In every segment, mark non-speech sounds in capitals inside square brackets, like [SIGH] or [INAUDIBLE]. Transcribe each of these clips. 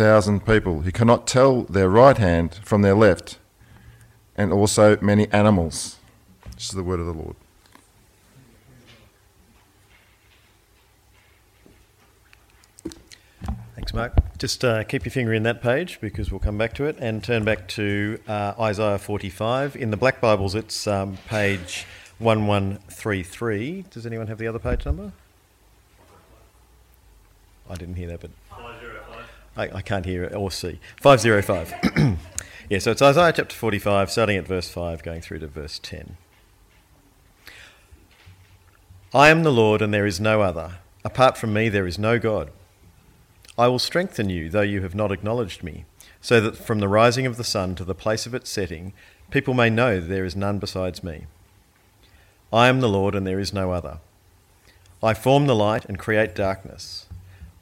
thousand people. who cannot tell their right hand from their left, and also many animals. This is the word of the Lord. Thanks, Mark. Just uh, keep your finger in that page because we'll come back to it and turn back to uh, Isaiah 45. In the Black Bibles, it's um, page 1133. Does anyone have the other page number? I didn't hear that, but. I, I can't hear it or see. 505. [CLEARS THROAT] yeah, so it's Isaiah chapter 45, starting at verse 5, going through to verse 10. I am the Lord, and there is no other. Apart from me, there is no God. I will strengthen you, though you have not acknowledged me, so that from the rising of the sun to the place of its setting, people may know that there is none besides me. I am the Lord, and there is no other. I form the light and create darkness.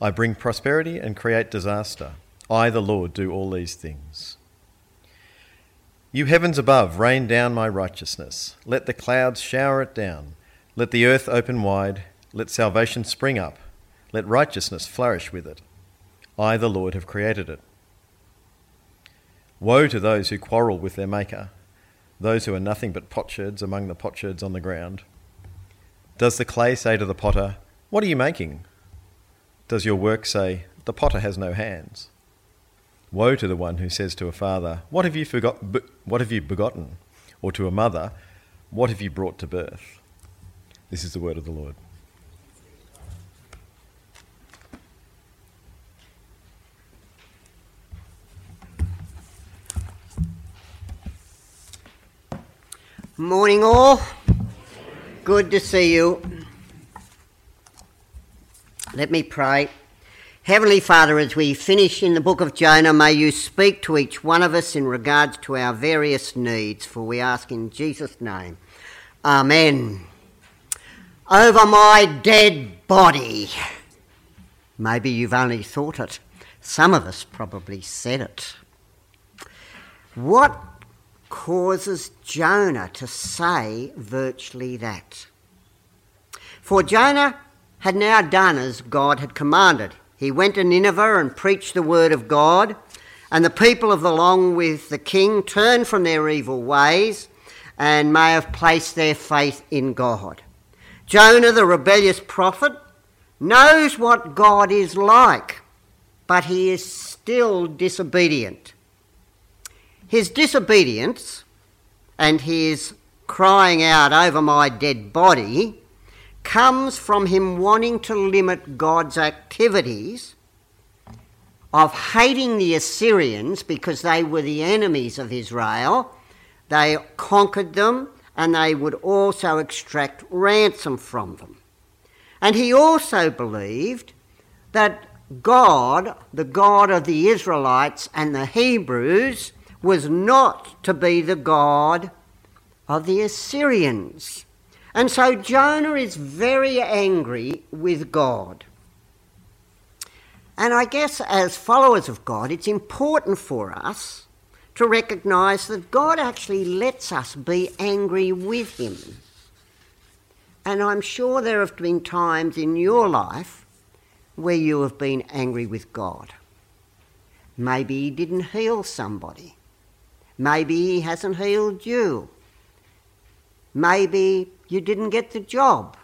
I bring prosperity and create disaster. I, the Lord, do all these things. You heavens above, rain down my righteousness. Let the clouds shower it down. Let the earth open wide. Let salvation spring up. Let righteousness flourish with it. I, the Lord, have created it. Woe to those who quarrel with their Maker, those who are nothing but potsherds among the potsherds on the ground. Does the clay say to the potter, What are you making? Does your work say, The potter has no hands? Woe to the one who says to a father, What have you, forgot, what have you begotten? Or to a mother, What have you brought to birth? This is the word of the Lord. Morning, all. Good to see you. Let me pray. Heavenly Father, as we finish in the book of Jonah, may you speak to each one of us in regards to our various needs, for we ask in Jesus' name. Amen. Over my dead body. Maybe you've only thought it. Some of us probably said it. What causes Jonah to say virtually that. For Jonah had now done as God had commanded. He went to Nineveh and preached the word of God, and the people, along with the king, turned from their evil ways and may have placed their faith in God. Jonah, the rebellious prophet, knows what God is like, but he is still disobedient. His disobedience and his crying out over my dead body comes from him wanting to limit God's activities of hating the Assyrians because they were the enemies of Israel. They conquered them and they would also extract ransom from them. And he also believed that God, the God of the Israelites and the Hebrews, was not to be the God of the Assyrians. And so Jonah is very angry with God. And I guess as followers of God, it's important for us to recognise that God actually lets us be angry with Him. And I'm sure there have been times in your life where you have been angry with God. Maybe He didn't heal somebody. Maybe he hasn't healed you. Maybe you didn't get the job.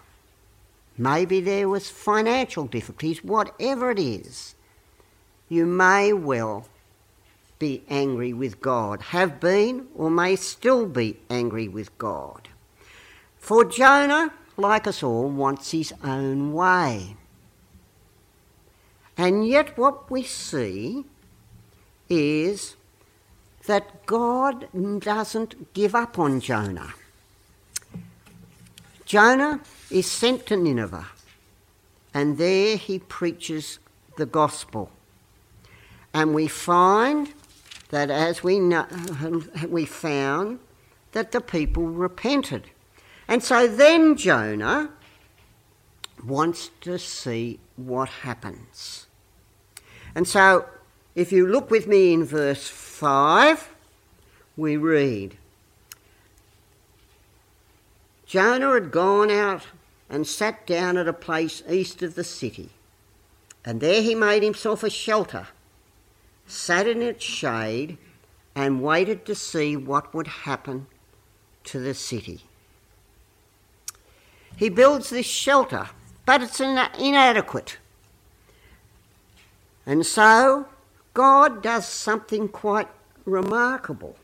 Maybe there was financial difficulties, whatever it is. You may well be angry with God, have been, or may still be angry with God. For Jonah, like us all, wants his own way. And yet, what we see is that God doesn't give up on Jonah. Jonah is sent to Nineveh, and there he preaches the gospel. And we find that as we, know, we found that the people repented. And so then Jonah wants to see what happens. And so if you look with me in verse 5, we read Jonah had gone out and sat down at a place east of the city, and there he made himself a shelter. sat in its shade, and waited to see what would happen to the city. He builds this shelter, but it's inadequate. And so God does something quite remarkable.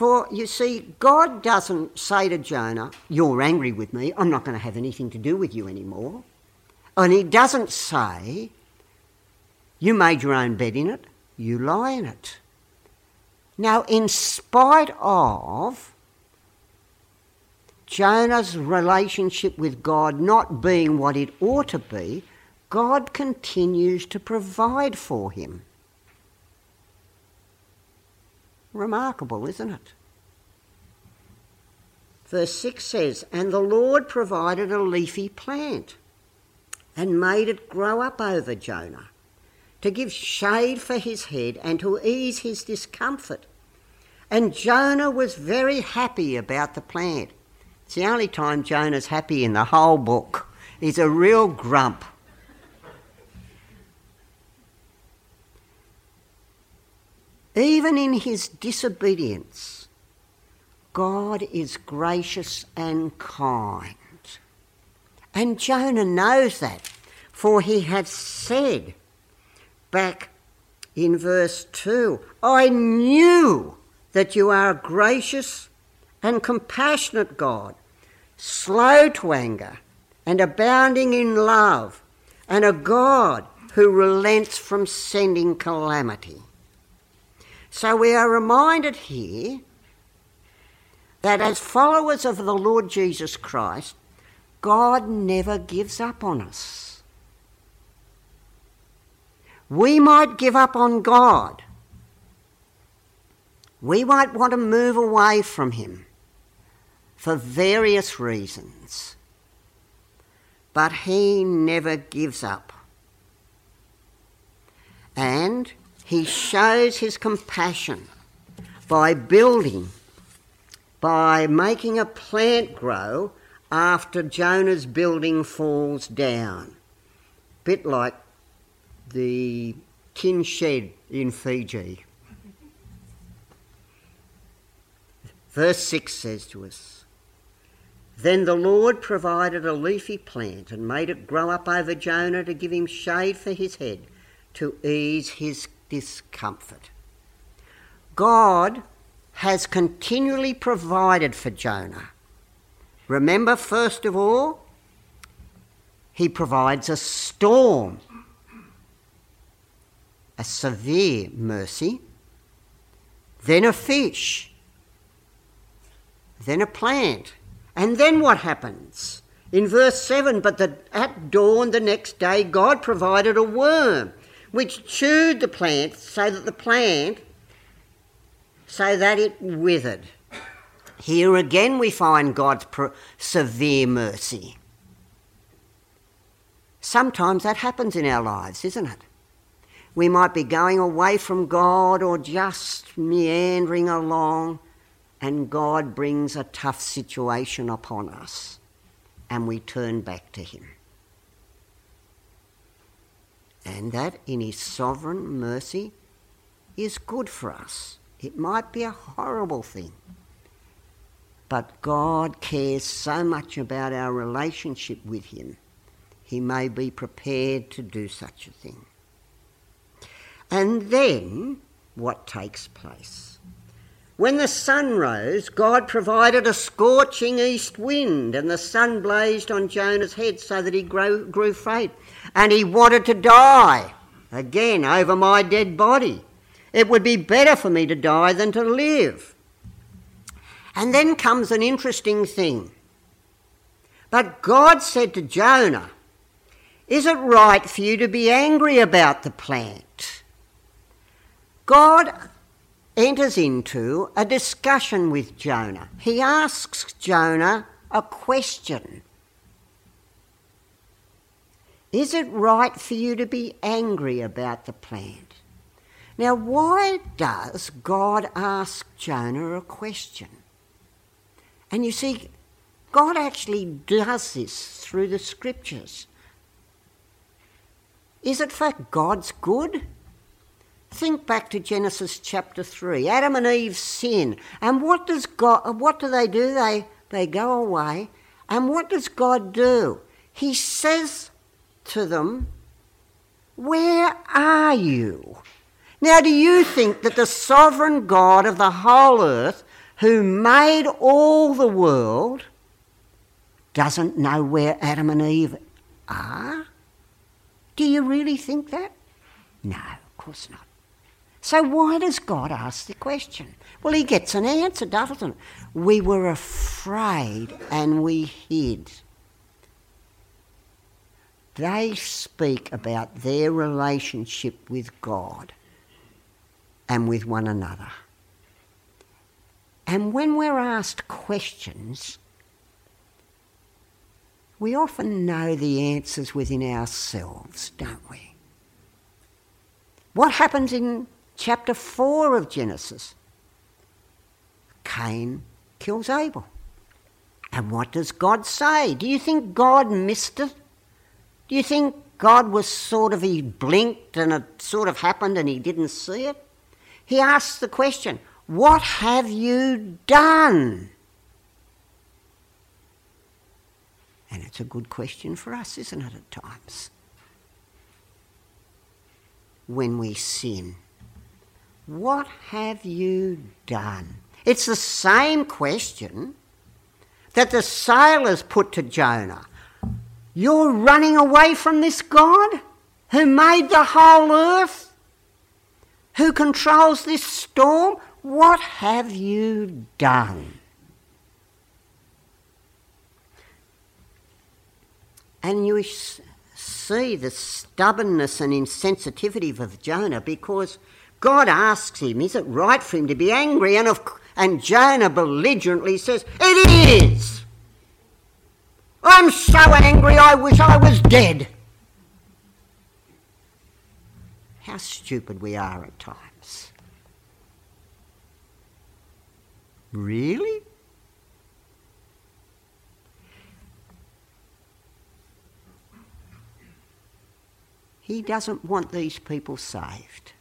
For you see, God doesn't say to Jonah, You're angry with me, I'm not going to have anything to do with you anymore. And He doesn't say, You made your own bed in it, you lie in it. Now, in spite of Jonah's relationship with God not being what it ought to be, God continues to provide for him. Remarkable, isn't it? Verse 6 says, And the Lord provided a leafy plant and made it grow up over Jonah to give shade for his head and to ease his discomfort. And Jonah was very happy about the plant. It's the only time Jonah's happy in the whole book. He's a real grump. Even in his disobedience, God is gracious and kind. And Jonah knows that, for he had said back in verse 2 I knew that you are a gracious and compassionate God, slow to anger and abounding in love, and a God who relents from sending calamity. So we are reminded here that as followers of the Lord Jesus Christ, God never gives up on us. We might give up on God. We might want to move away from Him for various reasons. But He never gives up. And he shows his compassion by building, by making a plant grow after Jonah's building falls down. Bit like the tin shed in Fiji. Verse 6 says to us Then the Lord provided a leafy plant and made it grow up over Jonah to give him shade for his head, to ease his discomfort. God has continually provided for Jonah. Remember, first of all, he provides a storm, a severe mercy, then a fish, then a plant. And then what happens? In verse 7 But the, at dawn the next day, God provided a worm which chewed the plant so that the plant, so that it withered. Here again we find God's severe mercy. Sometimes that happens in our lives, isn't it? We might be going away from God or just meandering along, and God brings a tough situation upon us, and we turn back to Him and that in His sovereign mercy is good for us. It might be a horrible thing, but God cares so much about our relationship with Him, He may be prepared to do such a thing. And then what takes place? When the sun rose, God provided a scorching east wind, and the sun blazed on Jonah's head so that he grew, grew faint. And he wanted to die again over my dead body. It would be better for me to die than to live. And then comes an interesting thing. But God said to Jonah, Is it right for you to be angry about the plant? God enters into a discussion with Jonah. He asks Jonah a question Is it right for you to be angry about the plant? Now, why does God ask Jonah a question? And you see, God actually does this through the scriptures. Is it for God's good? Think back to Genesis chapter 3. Adam and Eve sin. And what does God what do they do? They they go away. And what does God do? He says to them, Where are you? Now, do you think that the sovereign God of the whole earth, who made all the world, doesn't know where Adam and Eve are? Do you really think that? No, of course not. So, why does God ask the question? Well, he gets an answer, doesn't it? We were afraid and we hid. They speak about their relationship with God and with one another. And when we're asked questions, we often know the answers within ourselves, don't we? What happens in chapter 4 of Genesis? Cain kills Abel. And what does God say? Do you think God missed it? Do you think God was sort of, he blinked and it sort of happened and he didn't see it? He asks the question, What have you done? And it's a good question for us, isn't it, at times? When we sin, what have you done? It's the same question that the sailors put to Jonah. You're running away from this God who made the whole earth, who controls this storm. What have you done? And you see the stubbornness and insensitivity of Jonah because God asks him, Is it right for him to be angry? And, of, and Jonah belligerently says, It is! I'm so angry I wish I was dead. How stupid we are at times. Really? He doesn't want these people saved.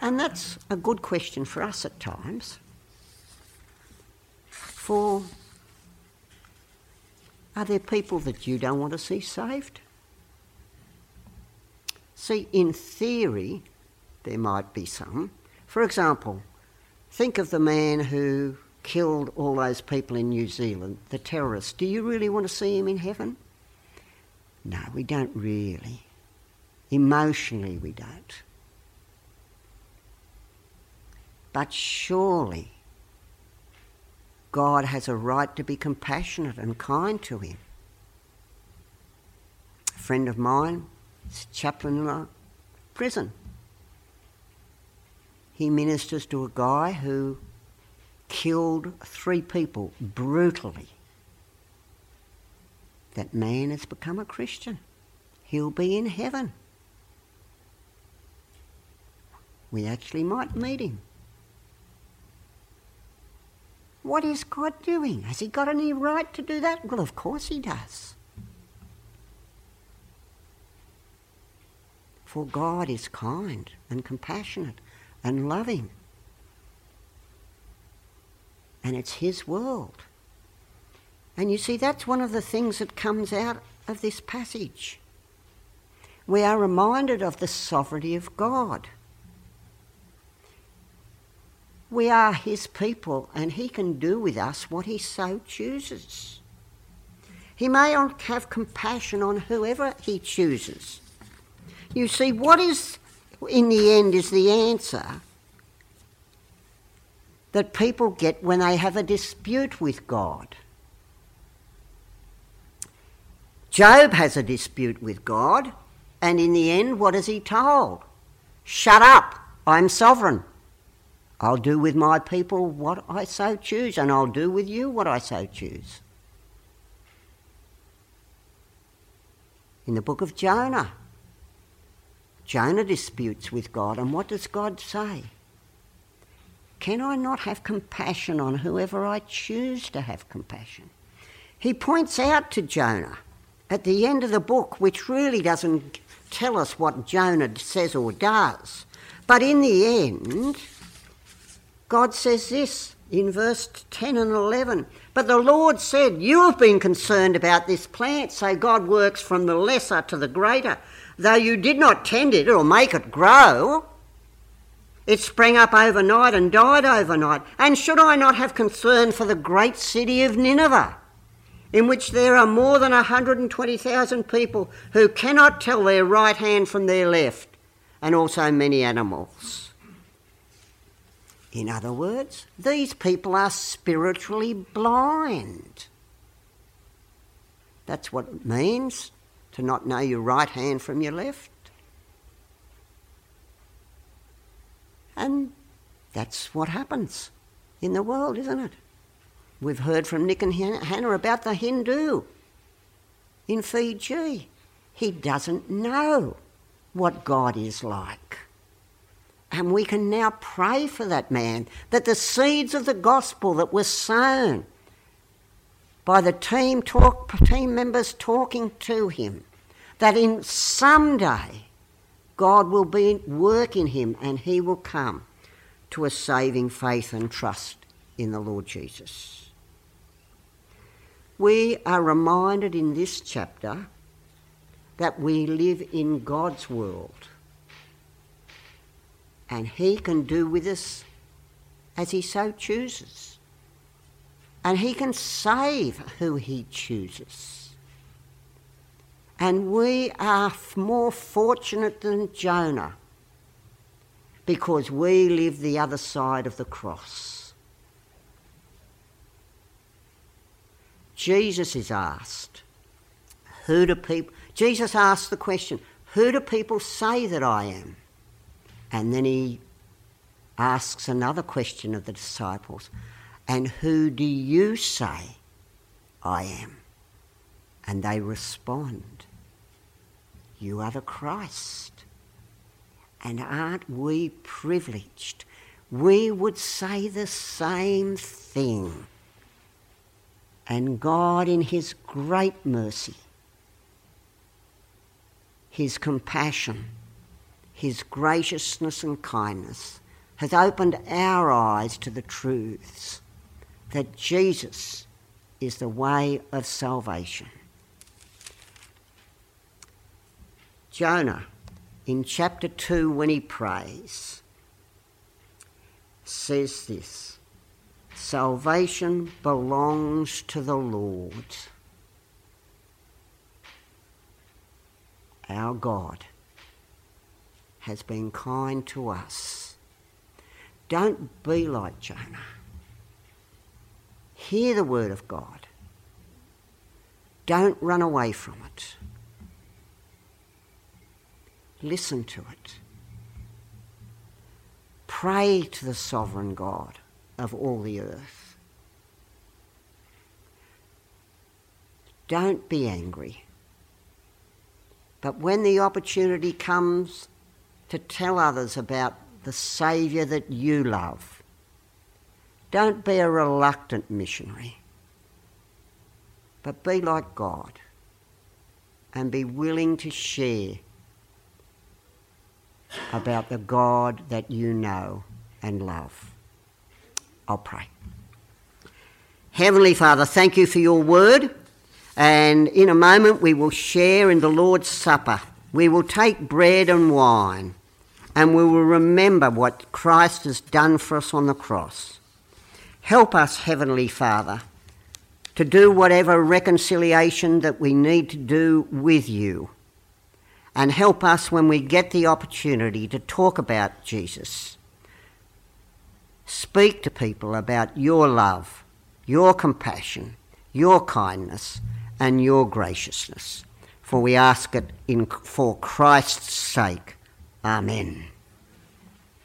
And that's a good question for us at times. For are there people that you don't want to see saved? See, in theory, there might be some. For example, think of the man who killed all those people in New Zealand, the terrorist. Do you really want to see him in heaven? No, we don't really. Emotionally, we don't. But surely God has a right to be compassionate and kind to him. A friend of mine, chaplain in a prison. He ministers to a guy who killed three people brutally. That man has become a Christian. He'll be in heaven. We actually might meet him. What is God doing? Has He got any right to do that? Well, of course He does. For God is kind and compassionate and loving. And it's His world. And you see, that's one of the things that comes out of this passage. We are reminded of the sovereignty of God. We are his people, and he can do with us what he so chooses. He may have compassion on whoever he chooses. You see, what is, in the end, is the answer that people get when they have a dispute with God. Job has a dispute with God, and in the end, what is he told? Shut up, I'm sovereign. I'll do with my people what I so choose, and I'll do with you what I so choose. In the book of Jonah, Jonah disputes with God, and what does God say? Can I not have compassion on whoever I choose to have compassion? He points out to Jonah at the end of the book, which really doesn't tell us what Jonah says or does. But in the end, God says this in verse 10 and 11. But the Lord said, You have been concerned about this plant, so God works from the lesser to the greater. Though you did not tend it or make it grow, it sprang up overnight and died overnight. And should I not have concern for the great city of Nineveh, in which there are more than 120,000 people who cannot tell their right hand from their left, and also many animals? In other words, these people are spiritually blind. That's what it means to not know your right hand from your left. And that's what happens in the world, isn't it? We've heard from Nick and Hannah about the Hindu in Fiji. He doesn't know what God is like. And we can now pray for that man that the seeds of the gospel that were sown by the team talk team members talking to him, that in some day God will be work in him and he will come to a saving faith and trust in the Lord Jesus. We are reminded in this chapter that we live in God's world and He can do with us as He so chooses. And He can save who He chooses. And we are more fortunate than Jonah because we live the other side of the cross. Jesus is asked, who do people, Jesus asked the question, who do people say that I am? And then he asks another question of the disciples And who do you say I am? And they respond, You are the Christ. And aren't we privileged? We would say the same thing. And God, in His great mercy, His compassion, his graciousness and kindness has opened our eyes to the truths that Jesus is the way of salvation. Jonah, in chapter 2, when he prays, says this Salvation belongs to the Lord, our God has been kind to us. Don't be like Jonah. Hear the word of God. Don't run away from it. Listen to it. Pray to the sovereign God of all the earth. Don't be angry. But when the opportunity comes to tell others about the Saviour that you love. Don't be a reluctant missionary, but be like God and be willing to share about the God that you know and love. I'll pray. Heavenly Father, thank you for your word. And in a moment, we will share in the Lord's Supper. We will take bread and wine and we will remember what Christ has done for us on the cross. Help us, Heavenly Father, to do whatever reconciliation that we need to do with you. And help us when we get the opportunity to talk about Jesus. Speak to people about your love, your compassion, your kindness, and your graciousness. For we ask it in, for Christ's sake. Amen.